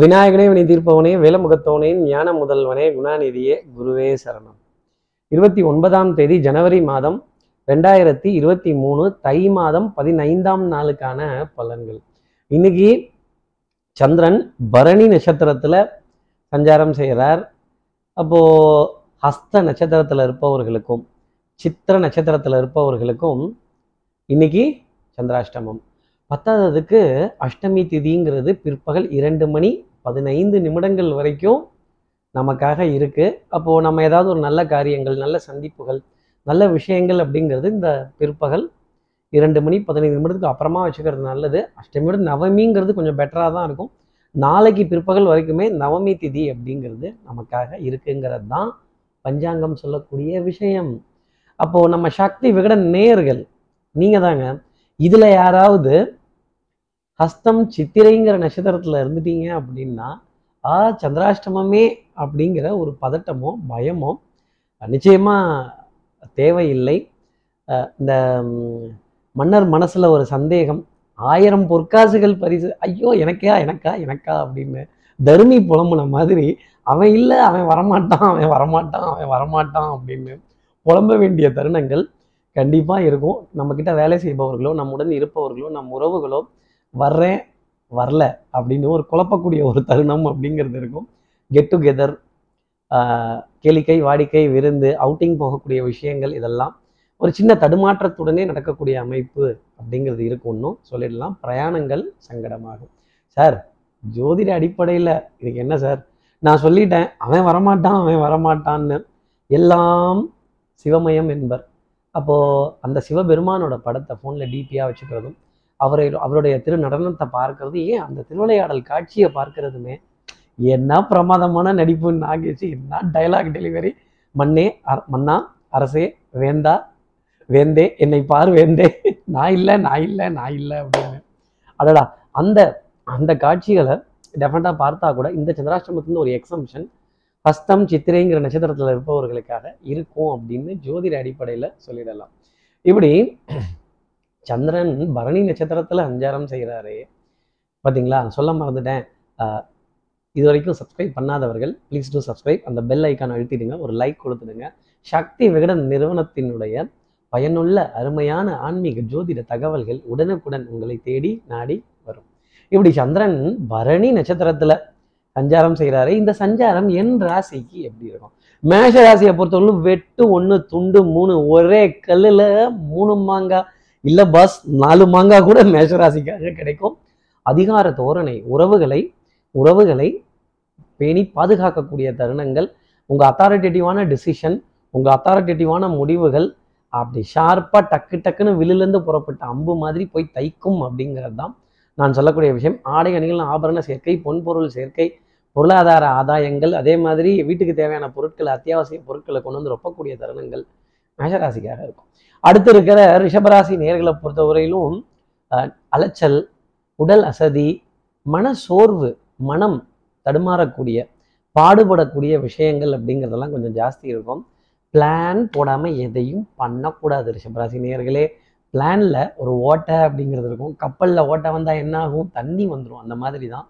விநாயகனே வினை தீர்ப்பவனே வேலமுகத்தவனே ஞான முதல்வனே குணாநிதியே குருவே சரணம். இருபத்தி ஒன்பதாம் தேதி ஜனவரி மாதம் ரெண்டாயிரத்தி இருபத்தி மூணு தை மாதம் பதினைந்தாம் நாளுக்கான பலன்கள். இன்னைக்கு சந்திரன் பரணி நட்சத்திரத்துல சஞ்சாரம் செய்கிறார் அப்போ ஹஸ்த நட்சத்திரத்துல இருப்பவர்களுக்கும் சித்திர நட்சத்திரத்துல இருப்பவர்களுக்கும் இன்னைக்கு சந்திராஷ்டமம். பத்தாததுக்கு அஷ்டமி திதிங்கிறது பிற்பகல் இரண்டு மணி பதினைந்து நிமிடங்கள் வரைக்கும் நமக்காக இருக்கு. அப்போது நம்ம ஏதாவது ஒரு நல்ல காரியங்கள் நல்ல சந்திப்புகள் நல்ல விஷயங்கள் அப்படிங்கிறது இந்த பிற்பகல் இரண்டு மணி பதினைந்து நிமிடத்துக்கு அப்புறமா வச்சுக்கிறது நல்லது. அஷ்டமியோட நவமிங்கிறது கொஞ்சம் பெட்டராக தான் இருக்கும். நாளைக்கு பிற்பகல் வரைக்குமே நவமி திதி அப்படிங்கிறது நமக்காக இருக்குங்கிறது தான் பஞ்சாங்கம் சொல்லக்கூடிய விஷயம். அப்போது நம்ம சக்தி விகட நேயர்கள் நீங்கள் தாங்க இதில் யாராவது ஹஸ்தம் சித்திரைங்கிற நட்சத்திரத்தில் இருந்துட்டீங்க அப்படின்னா ஆ சந்திராஷ்டமமே அப்படிங்கிற ஒரு பதட்டமோ பயமோ நிச்சயமாக தேவையில்லை. இந்த மன்னர் மனசில் ஒரு சந்தேகம் ஆயிரம் பொற்காசுகள் பரிசு ஐயோ எனக்கா எனக்கா எனக்கா அப்படின்னு தருமி புலம்புன மாதிரி அவன் இல்லை அவன் வரமாட்டான் அவன் வரமாட்டான் அவன் வரமாட்டான் அப்படின்னு புலம்ப வேண்டிய தருணங்கள் கண்டிப்பாக இருக்கும். நம்மக்கிட்ட வேலை செய்பவர்களோ நம்முடன் இருப்பவர்களோ நம் உறவுகளோ வர்றேன் வரல அப்படின்னு ஒரு குழப்பக்கூடிய ஒரு தருணம் அப்படிங்கிறது இருக்கும். கெட் டுகெதர் கேளிக்கை வாடிக்கை விருந்து அவுட்டிங் போகக்கூடிய விஷயங்கள் இதெல்லாம் ஒரு சின்ன தடுமாற்றத்துடனே நடக்கக்கூடிய அமைப்பு அப்படிங்கிறது இருக்கும் சொல்லிடலாம். பிரயாணங்கள் சங்கடமாகும். சார் ஜோதிட அடிப்படையில் இதுக்கு என்ன சார்? நான் சொல்லிட்டேன் அவன் வரமாட்டான் அவன் வரமாட்டான்னு. எல்லாம் சிவமயம் என்பர். அப்போது அந்த சிவபெருமானோட படத்தை ஃபோனில் டிபியாக வச்சுக்கிறதும் அவரை அவருடைய திரு நடனத்தை பார்க்கறது ஏன்? அந்த திருவிளையாடல் காட்சியை பார்க்கறதுமே என்ன பிரமாதமான நடிப்பு நாகேஷ் என்ன டைலாக் டெலிவரி மண்ணே அர- மன்னா அரசே வேந்தா வேந்தே என்னை பார் வேந்தே. நான் இல்லை நான் இல்லை நான் இல்லை அப்படின்னு. அடடா அந்த அந்த காட்சிகளை டெஃபினட்டாக பார்த்தா கூட இந்த சந்திராஷ்டமத்துலேருந்து ஒரு எக்ஸம்ஷன் ஹஸ்தம் சித்திரைங்கிற நட்சத்திரத்தில் இருப்பவர்களுக்காக இருக்கும் அப்படின்னு ஜோதிட அடிப்படையில் சொல்லிடலாம். இப்படி சந்திரன் பரணி நட்சத்திரத்தில் அஞ்சாரம் செய்கிறாரு பார்த்தீங்களா சொல்ல மறந்துட்டேன். ஆஹ் இது வரைக்கும் சப்ஸ்கிரைப் பண்ணாதவர்கள் ப்ளீஸ் டூ சப்ஸ்கிரைப் அந்த பெல் ஐக்கான் அழுத்திடுங்க. ஒரு லைக் கொடுத்துடுங்க. சக்தி விகடன் நிறுவனத்தினுடைய பயனுள்ள அருமையான ஆன்மீக ஜோதிட தகவல்கள் உடனுக்குடன் உங்களை தேடி நாடி வரும். இப்படி சந்திரன் பரணி நட்சத்திரத்துல சஞ்சாரம் செய்கிறாரு இந்த சஞ்சாரம் என் ராசிக்கு எப்படி இருக்கும்? மேஷ ராசியை பொறுத்தவரைக்கும் வெட்டு ஒன்று துண்டு மூணு ஒரே கல்லுல மூணு மாங்காய் இல்லை பாஸ் நாலு மாங்காய் கூட மேஷராசிக்காக கிடைக்கும். அதிகார தோரணை உறவுகளை உறவுகளை பேணி பாதுகாக்கக்கூடிய தருணங்கள். உங்கள் அத்தாரிட்டேட்டிவான டிசிஷன் உங்கள் அத்தாரிட்டேட்டிவான முடிவுகள் அப்படி ஷார்ப்பாக டக்கு டக்குன்னு வில்லிலேருந்து புறப்பட்ட அம்பு மாதிரி போய் தைக்கும் அப்படிங்கிறது தான் நான் சொல்லக்கூடிய விஷயம். ஆடை அணிகள் ஆபரண சேர்க்கை பொன்பொருள் சேர்க்கை பொருளாதார ஆதாயங்கள் அதே மாதிரி வீட்டுக்கு தேவையான பொருட்களை அத்தியாவசிய பொருட்களை கொண்டு வந்து ரொப்பக்கூடிய தருணங்கள் மேஷராசிக்காக இருக்கும். அடுத்து இருக்கிற ரிஷபராசி நேர்களை பொறுத்தவரையிலும் அலைச்சல் உடல் அசதி மன சோர்வு மனம் தடுமாறக்கூடிய பாடுபடக்கூடிய விஷயங்கள் அப்படிங்கிறதெல்லாம் கொஞ்சம் ஜாஸ்தி இருக்கும். பிளான் போடாமல் எதையும் பண்ணக்கூடாது ரிஷபராசி நேர்களே. பிளானில் ஒரு ஓட்டை அப்படிங்கிறது இருக்கும். கப்பலில் ஓட்டை வந்தால் என்ன ஆகும் தண்ணி வந்துடும் அந்த மாதிரி தான்.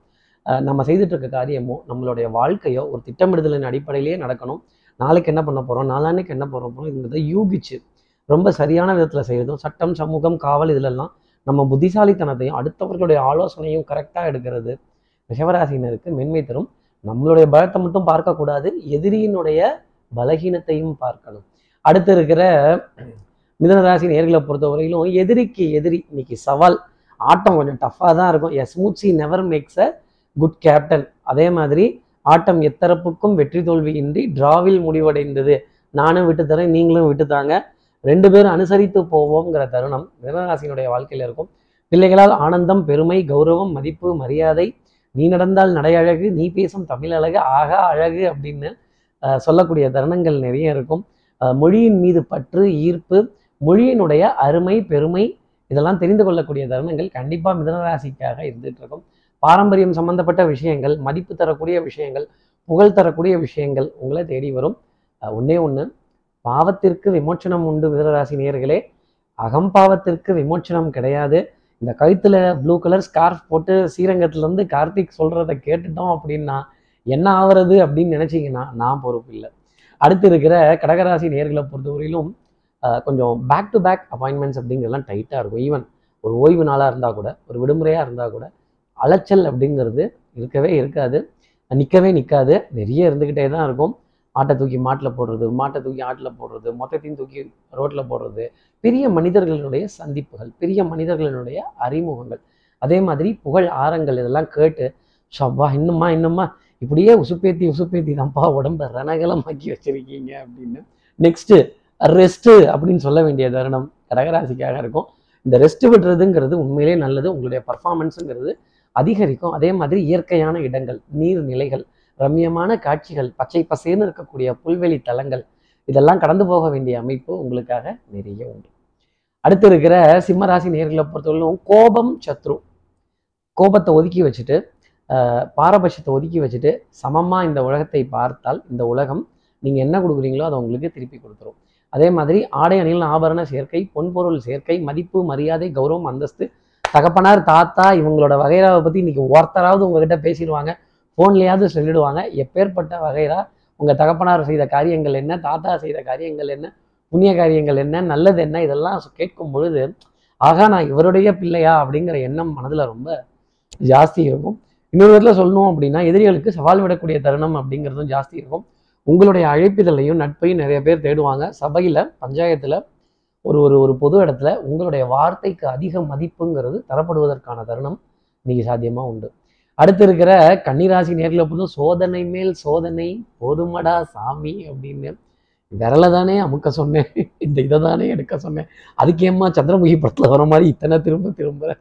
நம்ம செய்துட்ருக்க காரியமோ நம்மளுடைய வாழ்க்கையோ ஒரு திட்டமிடுதலின் அடிப்படையிலேயே நடக்கணும். நாளைக்கு என்ன பண்ண போகிறோம் நாளான்னைக்கு என்ன பண்ண போகிறோம் இதுங்கிறத யூகிச்சு ரொம்ப சரியான விதத்தில் செய்கிறதும் சட்டம் சமூகம் காவல் இதிலெல்லாம் நம்ம புத்திசாலித்தனத்தையும் அடுத்தவர்களுடைய ஆலோசனையும் கரெக்டாக எடுக்கிறது. ரிஷவராசினருக்கு மென்மை தரும். நம்மளுடைய பலத்தை மட்டும் பார்க்கக்கூடாது எதிரியினுடைய பலகீனத்தையும் பார்க்கணும். அடுத்து இருக்கிற மிதனராசி நேர்களை பொறுத்தவரையிலும் எதிரிக்கு எதிரி இன்னைக்கு சவால் ஆட்டம் கொஞ்சம் டஃப்பாக தான் இருக்கும். எஸ் மூச்சி never makes a good captain அதே மாதிரி ஆட்டம் எத்தரப்புக்கும் வெற்றி தோல்வியின்றி டிராவில் முடிவடைந்தது. நானும் விட்டு தரேன் நீங்களும் விட்டு தாங்க ரெண்டு பேரும் அனுசரித்து போவோங்கிற தருணம் மிதனராசினுடைய வாழ்க்கையில் இருக்கும். பிள்ளைகளால் ஆனந்தம் பெருமை கௌரவம் மதிப்பு மரியாதை நீ நடந்தால் நடை அழகு நீ பேசும் தமிழ் அழகு ஆகா அழகு அப்படின்னு சொல்லக்கூடிய தருணங்கள் நிறைய இருக்கும். மொழியின் மீது பற்று ஈர்ப்பு மொழியினுடைய அருமை பெருமை இதெல்லாம் தெரிந்து கொள்ளக்கூடிய தருணங்கள் கண்டிப்பாக மிதனராசிக்காக இருந்துகிட்டு இருக்கும். பாரம்பரியம் சம்பந்தப்பட்ட விஷயங்கள் மதிப்பு தரக்கூடிய விஷயங்கள் புகழ் தரக்கூடிய விஷயங்கள் உங்களை தேடி வரும். ஒன்றே ஒன்று பாவத்திற்கு விமோச்சனம் உண்டு மிதனராசி நேர்களே அகம்பாவத்திற்கு விமோச்சனம் கிடையாது. இந்த கழுத்துல ப்ளூ கலர் ஸ்கார்ஃப் போட்டு ஸ்ரீரங்கத்துலேருந்து கார்த்திக் சொல்றத கேட்டுட்டோம் அப்படின்னா என்ன ஆகுறது அப்படின்னு நினைச்சீங்கன்னா நான் பொறுப்பு இல்லை. அடுத்து இருக்கிற கடகராசி நேர்களை பொறுத்தவரையிலும் கொஞ்சம் பேக் டு பேக் அப்பாயின்மெண்ட்ஸ் அப்படிங்கிறதுலாம் டைட்டாக இருக்கும். ஈவன் ஒரு ஓய்வு நாளாக இருந்தால் கூட ஒரு விடுமுறையாக இருந்தால் கூட அலைச்சல் அப்படிங்கிறது இருக்கவே இருக்காது. நிற்கவே நிற்காது நிறைய இருந்துக்கிட்டே தான் இருக்கும். ஆட்டை தூக்கி மாட்டில் போடுறது மாட்டை தூக்கி ஆட்டில் போடுறது மொத்தத்தையும் தூக்கி ரோட்டில் போடுறது. பெரிய மனிதர்களுடைய சந்திப்புகள் பெரிய மனிதர்களுடைய அறிமுகங்கள். அதே மாதிரி புகழ் ஆரங்கள் இதெல்லாம் கேட்டு ஷப்பா இன்னும்மா இன்னும்மா இப்படியே உசுப்பேத்தி உசுப்பேத்தி தான்ப்பா உடம்ப ரணகலமாக்கி வச்சிருக்கீங்க அப்படின்னு. நெக்ஸ்ட்டு ரெஸ்ட்டு அப்படின்னு சொல்ல வேண்டிய தருணம் கடகராசிக்காக இருக்கும். இந்த ரெஸ்ட் விடுறதுங்கிறது உண்மையிலே நல்லது. உங்களுடைய பர்ஃபார்மன்ஸுங்கிறது அதிகரிக்கும். அதே மாதிரி இயற்கையான இடங்கள் நீர்நிலைகள் ரம்மியமான காட்சிகள் பச்சை பசேன்னு இருக்கக்கூடிய புல்வெளி தலங்கள் இதெல்லாம் கடந்து போக வேண்டிய அமைப்பு உங்களுக்காக நிறைய உண்டு. அடுத்து இருக்கிற சிம்மராசி நேர்களை பொறுத்தவரையிலும் கோபம் சத்ரு. கோபத்தை ஒதுக்கி வச்சுட்டு பாரபட்சத்தை ஒதுக்கி வச்சுட்டு சமமாக இந்த உலகத்தை பார்த்தால் இந்த உலகம் நீங்கள் என்ன கொடுக்குறீங்களோ அதை உங்களுக்கு திருப்பி கொடுத்துரும். அதே மாதிரி ஆடை அணிகள் ஆபரண சேர்க்கை பொன்பொருள் சேர்க்கை மதிப்பு மரியாதை கௌரவம் அந்தஸ்து தகப்பனார் தாத்தா இவங்களோட வகைராவை பற்றி இன்னைக்கு ஒருத்தராவது உங்ககிட்ட பேசிடுவாங்க. ஃபோன்லேயாவது சொல்லிடுவாங்க. எப்பேற்பட்ட வகையில் உங்கள் தகப்பனார் செய்த காரியங்கள் என்ன தாத்தா செய்த காரியங்கள் என்ன புண்ணிய காரியங்கள் என்ன நல்லது என்ன இதெல்லாம் கேட்கும் பொழுது ஆகா நான் இவருடைய பிள்ளையா? அப்படிங்கிற எண்ணம் மனதில் ரொம்ப ஜாஸ்தி இருக்கும். இன்னொரு விதத்தில் சொல்லணும் அப்படின்னா எதிரிகளுக்கு சவால் விடக்கூடிய தருணம் அப்படிங்கிறதும் ஜாஸ்தி இருக்கும். உங்களுடைய அழைப்பிதழையும் நட்பையும் நிறைய பேர் தேடுவாங்க. சபையில் பஞ்சாயத்தில் ஒரு ஒரு ஒரு பொது இடத்துல உங்களுடைய வார்த்தைக்கு அதிக மதிப்புங்கிறது தரப்படுவதற்கான தருணம் இன்னைக்கு சாத்தியமாக உண்டு. அடுத்து இருக்கிற கன்னிராசி நேரில் பொறுத்தும் சோதனை மேல் சோதனை போதுமடா சாமி அப்படின்னு. விரலை தானே அமுக்க சொன்னேன். இந்த இதை தானே எடுக்க சொன்னேன். அதுக்கேம்மா சந்திரமுகி படத்தில் வர மாதிரி இத்தனை திரும்ப திரும்ப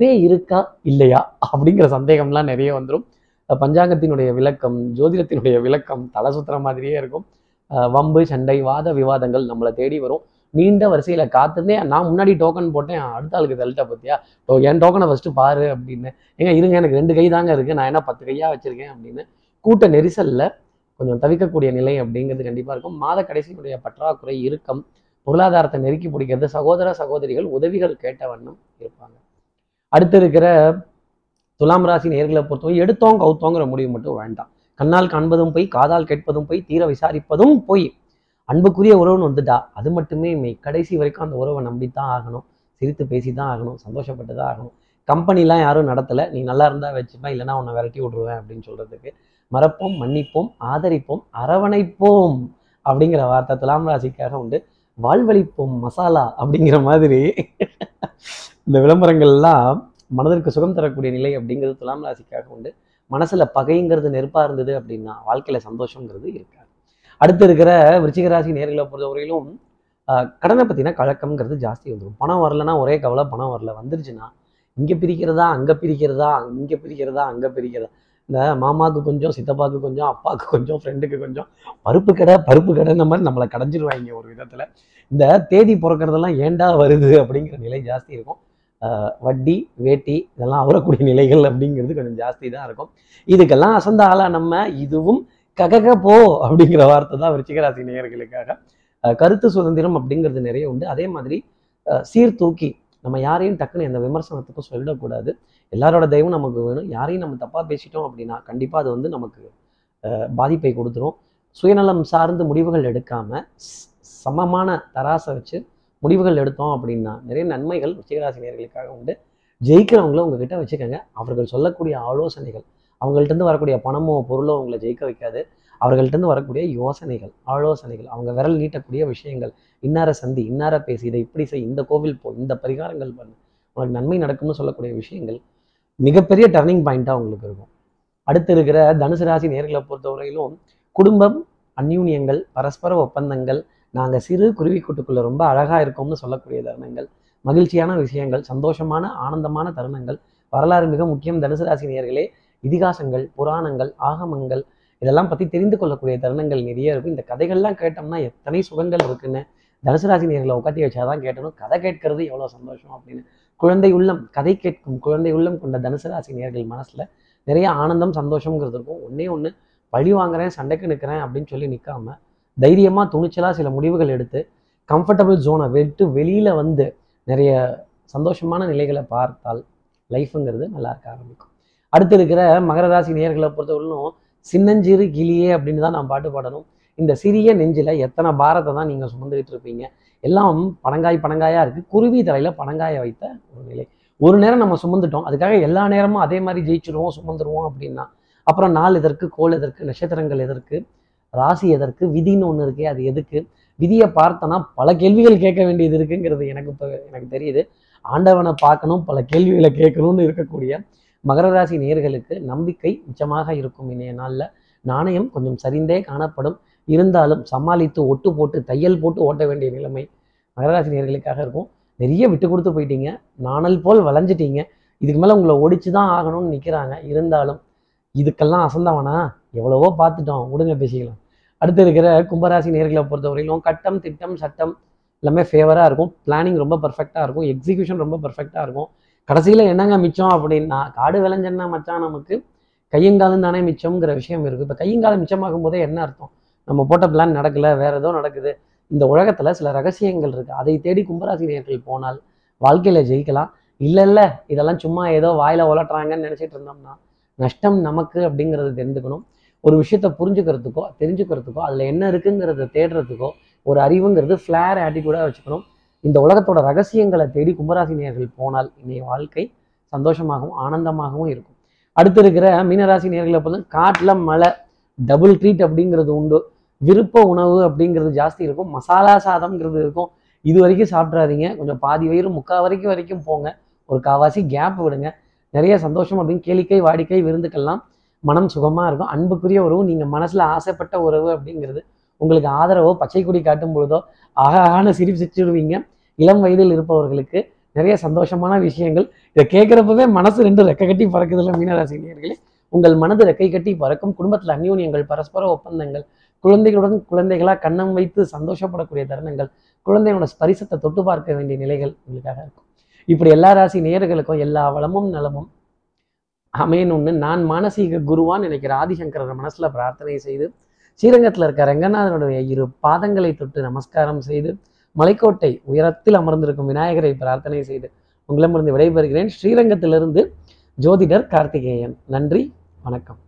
பே இருக்கா இல்லையா அப்படிங்கிற சந்தேகம்லாம் நிறைய வந்துடும் பஞ்சாங்கத்தினுடைய விளக்கம் ஜோதிடத்தினுடைய விளக்கம் தலை சுத்துற மாதிரியே இருக்கும். வம்பு சண்டை வாத விவாதங்கள் நம்மளை தேடி வரும். நீண்ட வரிசையில் காத்திருந்தேன் நான் முன்னாடி டோக்கன் போட்டேன் அடுத்த ஆளுக்கு தள்ளிட்ட பத்தியா? டோ என் டோக்கனை ஃபஸ்ட்டு பாரு அப்படின்னு. ஏங்க இருங்க எனக்கு ரெண்டு கை தாங்க இருக்குது நான் என்ன பத்து கையாக வச்சுருக்கேன் அப்படின்னு. கூட்ட நெரிசலில் கொஞ்சம் தவிர்க்கக்கூடிய நிலை அப்படிங்கிறது கண்டிப்பாக இருக்கும். மாத கடைசியினுடைய பற்றாக்குறை இறுக்கம் பொருளாதாரத்தை நெருக்கி பிடிக்கிறது சகோதர சகோதரிகள் உதவிகள் கேட்ட வண்ணம் இருப்பாங்க. அடுத்து இருக்கிற துலாம் ராசி நேர்களை பொறுத்தவரை எடுத்தோம் கவுத்தோங்கிற முடிவு மட்டும் வேண்டாம். கண்ணால் காண்பதும் போய் காதால் கேட்பதும் போய் தீர விசாரிப்பதும் போய் அன்புக்குரிய உறவுன்னு வந்துட்டா அது மட்டுமே மெய் கடைசி வரைக்கும் அந்த உறவை நம்பித்தான் ஆகணும். சிரித்து பேசி தான் ஆகணும். சந்தோஷப்பட்டு தான் ஆகணும். கம்பெனிலாம் யாரும் நடத்தலை. நீ நல்லா இருந்தால் வச்சுப்பேன். இல்லைன்னா உன்னை விரட்டி விட்ருவேன் அப்படின்னு சொல்கிறதுக்கு மறப்போம் மன்னிப்போம் ஆதரிப்போம் அரவணைப்போம் அப்படிங்கிற வார்த்தை துலாம் ராசிக்காக உண்டு. வாழ்வழிப்போம் மசாலா அப்படிங்கிற மாதிரி இந்த விளம்பரங்கள்லாம் மனதிற்கு சுகம் தரக்கூடிய நிலை அப்படிங்கிறது துலாம் ராசிக்காக உண்டு. மனசில் பகைங்கிறது நெருப்பாக இருந்தது அப்படின்னா வாழ்க்கையில் சந்தோஷங்கிறது இருக்கு அடுத்து இருக்கிற விருச்சிகராசி நேர்களை பொறுத்தவரையிலும் கடனை பத்தின கழக்கம்ங்கிறது ஜாஸ்தி வந்துடும் பணம் வரலன்னா ஒரே கவலை பணம் வரல. வந்துருச்சுன்னா இங்கே பிரிக்கிறதா அங்கே பிரிக்கிறதா இங்கே பிரிக்கிறதா அங்கே பிரிக்கிறதா? இந்த மாமாவுக்கு கொஞ்சம் சித்தப்பாவுக்கு கொஞ்சம் அப்பாவுக்கு கொஞ்சம் ஃப்ரெண்டுக்கு கொஞ்சம் பருப்பு கடை பருப்பு கடைன்ற மாதிரி நம்மளை கடைஞ்சிருவாங்க ஒரு விதத்தில். இந்த தேதி பிறக்கிறதெல்லாம் ஏண்டா வருது அப்படிங்கிற நிலை ஜாஸ்தி இருக்கும். வட்டி வேட்டி இதெல்லாம் அவரக்கூடிய நிலைகள் அப்படிங்கிறது கொஞ்சம் ஜாஸ்தி தான் இருக்கும். இதுக்கெல்லாம் அசந்த ஆளாக நம்ம இதுவும் ககக போ அப்படிங்கிற வார்த்தை தான் விருச்சிகராசி நேயர்களுக்காக. கருத்து சுதந்திரம் அப்படிங்கிறது நிறைய உண்டு. அதே மாதிரி சீர்தூக்கி நம்ம யாரையும் டக்குன்னு எந்த விமர்சனத்துக்கும் சொல்லிடக்கூடாது. எல்லாரோட தயவும் நமக்கு வேணும். யாரையும் நம்ம தப்பாக பேசிட்டோம் அப்படின்னா கண்டிப்பாக அது வந்து நமக்கு பாதிப்பை கொடுத்துரும். சுயநலம் சார்ந்து முடிவுகள் எடுக்காமல் சமமான தராசை வச்சு முடிவுகள் எடுத்தோம் அப்படின்னா நிறைய நன்மைகள் விருச்சிகராசி நேர்களுக்காக உண்டு. ஜெயிக்கிறவங்கள உங்ககிட்ட வச்சுக்கோங்க. அவர்கள் சொல்லக்கூடிய ஆலோசனைகள் அவங்கள்ட்ட இருந்து வரக்கூடிய பணமோ பொருளோ உங்களை ஜெயிக்க வைக்காது. அவர்கள்ட்டேருந்து வரக்கூடிய யோசனைகள் ஆலோசனைகள் அவங்க விரல் நீட்டக்கூடிய விஷயங்கள் இன்னார சந்தி இன்னார பேசி இதை இப்படி செய் இந்த கோவில் போ இந்த பரிகாரங்கள் பண்ணு. உனக்கு நன்மை நடக்கும்னு சொல்லக்கூடிய விஷயங்கள் மிகப்பெரிய டர்னிங் பாயிண்ட்டாக உங்களுக்கு இருக்கும். அடுத்து இருக்கிற தனுசு ராசி நேர்களை பொறுத்தவரையிலும் குடும்பம் அந்யூன்யங்கள் பரஸ்பர ஒப்பந்தங்கள் நாங்கள் சிறு குருவி கூட்டுக்குள்ளே ரொம்ப அழகாக இருக்கோம்னு சொல்லக்கூடிய தருணங்கள் மகிழ்ச்சியான விஷயங்கள் சந்தோஷமான ஆனந்தமான தருணங்கள் வரலாறு மிக முக்கியம். தனுசு ராசி நேர்களே இதிகாசங்கள் புராணங்கள் ஆகமங்கள் இதெல்லாம் பற்றி தெரிந்து கொள்ளக்கூடிய தருணங்கள் நிறைய இருக்கும். இந்த கதைகள்லாம் கேட்டோம்னா எத்தனை சுகங்கள் இருக்குன்னு தனுசு ராசி நேர்களை உட்காத்தி வச்சாதான் கேட்டணும். கதை கேட்கறது எவ்வளோ சந்தோஷம் அப்படின்னு. குழந்தை உள்ளம் கதை கேட்கும் குழந்தை உள்ளம் கொண்ட தனுசு ராசி நேர்கள் மனசுல நிறைய ஆனந்தம் சந்தோஷங்கிறது இருக்கும். ஒன்றே ஒன்று பழி வாங்குறேன் சண்டைக்கு நிற்கிறேன் அப்படின்னு சொல்லி நிற்காம தைரியமாக துணிச்சலாக சில முடிவுகள் எடுத்து கம்ஃபர்டபுள் ஜோனை விட்டு வெளியில் வந்து நிறைய சந்தோஷமான நிலைகளை பார்த்தால் லைஃப்புங்கிறது நல்லா இருக்க ஆரம்பிக்கும். அடுத்து இருக்கிற மகர ராசி நேர்களை பொறுத்தவரையிலும் சின்னஞ்சிறு கிளியே அப்படின்னு தான் நான் பாட்டு பாடணும். இந்த சிறிய நெஞ்சில் எத்தனை பாரத்தை தான் நீங்கள் சுமந்துக்கிட்டு இருப்பீங்க? எல்லாம் பனங்காய் பனங்காயாக இருக்குது குருவி தலையில் பனங்காயை வைத்த ஒரு நிலை. ஒரு நேரம் நம்ம சுமந்துட்டோம். அதுக்காக எல்லா நேரமும் அதே மாதிரி ஜெயிச்சிடுவோம் சுமந்துருவோம் அப்படின்னா அப்புறம் நாள் எதற்கு கோல் எதற்கு நட்சத்திரங்கள் எதற்கு ராசி எதற்கு விதின்னு ஒன்று இருக்கே அது எதுக்கு? விதியை பார்த்தோன்னா பல கேள்விகள் கேட்க வேண்டியது இருக்குங்கிறது எனக்கு இப்போ எனக்கு தெரியுது. ஆண்டவனை பார்க்கணும் பல கேள்விகளை கேட்கணும்னு இருக்கக்கூடிய மகர ராசி நேர்களுக்கு நம்பிக்கை மிச்சமாக இருக்கும் இன்றைய நாளில். நாணயம் கொஞ்சம் சரிந்தே காணப்படும். இருந்தாலும் சமாளித்து ஒட்டு போட்டு தையல் போட்டு ஓட்ட வேண்டிய நிலைமை மகராசி நேர்களுக்காக இருக்கும். நிறைய விட்டு கொடுத்து போயிட்டீங்க. நாணல் போல் வளைஞ்சிட்டீங்க. இதுக்கு மேலே உங்களை ஒடிச்சு தான் ஆகணும்னு நிற்கிறாங்க இருந்தாலும் இதுக்கெல்லாம் அசந்தவனா? எவ்வளவோ பார்த்துட்டோம். விடுங்க பேசிக்கலாம். அடுத்து இருக்கிற கும்பராசி நேர்களை பொறுத்தவரையிலும் கட்டம் திட்டம் சட்டம் எல்லாமே ஃபேவராக இருக்கும். பிளானிங் ரொம்ப பர்ஃபெக்டாக இருக்கும். எக்ஸிக்யூஷன் ரொம்ப பர்ஃபெக்டாக இருக்கும். கடைசியில் என்னங்க மிச்சம் அப்படின்னா காடு விளைஞ்சன்னா மச்சான் நமக்கு கையங்காலம் தானே மிச்சம்ங்கிற விஷயம் இருக்குது இப்போ கையங்காலம் மிச்சமாகும் போதே என்ன அர்த்தம்? நம்ம போட்ட பிளான் நடக்கல வேற ஏதோ நடக்குது. இந்த உலகத்தில் சில ரகசியங்கள் இருக்குது அதை தேடி கும்பராசினியர்கள் போனால் வாழ்க்கையில் ஜெயிக்கலாம். இல்லை இல்லை இதெல்லாம் சும்மா ஏதோ வாயில உலட்டுறாங்கன்னு நினச்சிட்டு இருந்தோம்னா நஷ்டம் நமக்கு அப்படிங்கிறத தெரிஞ்சுக்கணும். ஒரு விஷயத்த புரிஞ்சுக்கிறதுக்கோ தெரிஞ்சுக்கிறதுக்கோ அதில் என்ன இருக்குங்கிறத தேடுறதுக்கோ ஒரு அறிவுங்கிறது ஃப்ளேர் ஆட்டிடியூடாக வச்சுக்கணும். இந்த உலகத்தோட ரகசியங்களை தேடி கும்பராசி நேர்கள் போனால் இன்னைய வாழ்க்கை சந்தோஷமாகவும் ஆனந்தமாகவும் இருக்கும். அடுத்து இருக்கிற மீனராசி நேர்களை பார்த்தா காட்டில் மழை டபுள் ட்ரீட் அப்படிங்கிறது உண்டு. விருப்ப உணவு அப்படிங்கிறது ஜாஸ்தி இருக்கும். மசாலா சாதம்ங்கிறது இருக்கும். இது வரைக்கும் சாப்பிட்றாதீங்க கொஞ்சம் பாதி வயிறு முக்கால் வரைக்கும் வரைக்கும் போங்க. ஒரு காவாசி கேப் விடுங்க. நிறைய சந்தோஷம் அப்படின்னு கேளிக்கை வாடிக்கை விருந்துக்கெல்லாம் மனம் சுகமாக இருக்கும். அன்புக்குரிய உறவு நீங்கள் மனசில் ஆசைப்பட்ட உறவு அப்படிங்கிறது உங்களுக்கு ஆதரவோ பச்சை கொடி காட்டும் பொழுதோ ஆகான சிரிப்பு சிரிச்சிடுவீங்க இளம் வயதில் இருப்பவர்களுக்கு நிறைய சந்தோஷமான விஷயங்கள். இதை கேட்குறப்பவே மனசு ரெண்டு ரெக்கை கட்டி பறக்குதுல மீனராசினியர்களே உங்கள் மனது ரெக்கை கட்டி பறக்கும். குடும்பத்தில் அந்யூன்யங்கள் பரஸ்பர ஒப்பந்தங்கள் குழந்தைகளுடன் குழந்தைகளாக கண்ணம் வைத்து சந்தோஷப்படக்கூடிய தருணங்கள் குழந்தையோட ஸ்பரிசத்தை தொட்டு பார்க்க வேண்டிய நிலைகள் உங்களுக்காக இருக்கும். இப்படி எல்லா ராசி நேயர்களுக்கும் எல்லா வளமும் நலமும் அமையணும்னு நான் மானசீக குருவான்னு நினைக்கிற ஆதிசங்கரர் மனசுல பிரார்த்தனை செய்து ஸ்ரீரங்கத்தில் இருக்க ரங்கநாதனுடைய இரு பாதங்களை தொட்டு நமஸ்காரம் செய்து மலைக்கோட்டை உயரத்தில் அமர்ந்திருக்கும் விநாயகரை பிரார்த்தனை செய்து உங்களிடமிருந்து விடைபெறுகிறேன். ஸ்ரீரங்கத்திலிருந்து ஜோதிடர் கார்த்திகேயன். நன்றி வணக்கம்.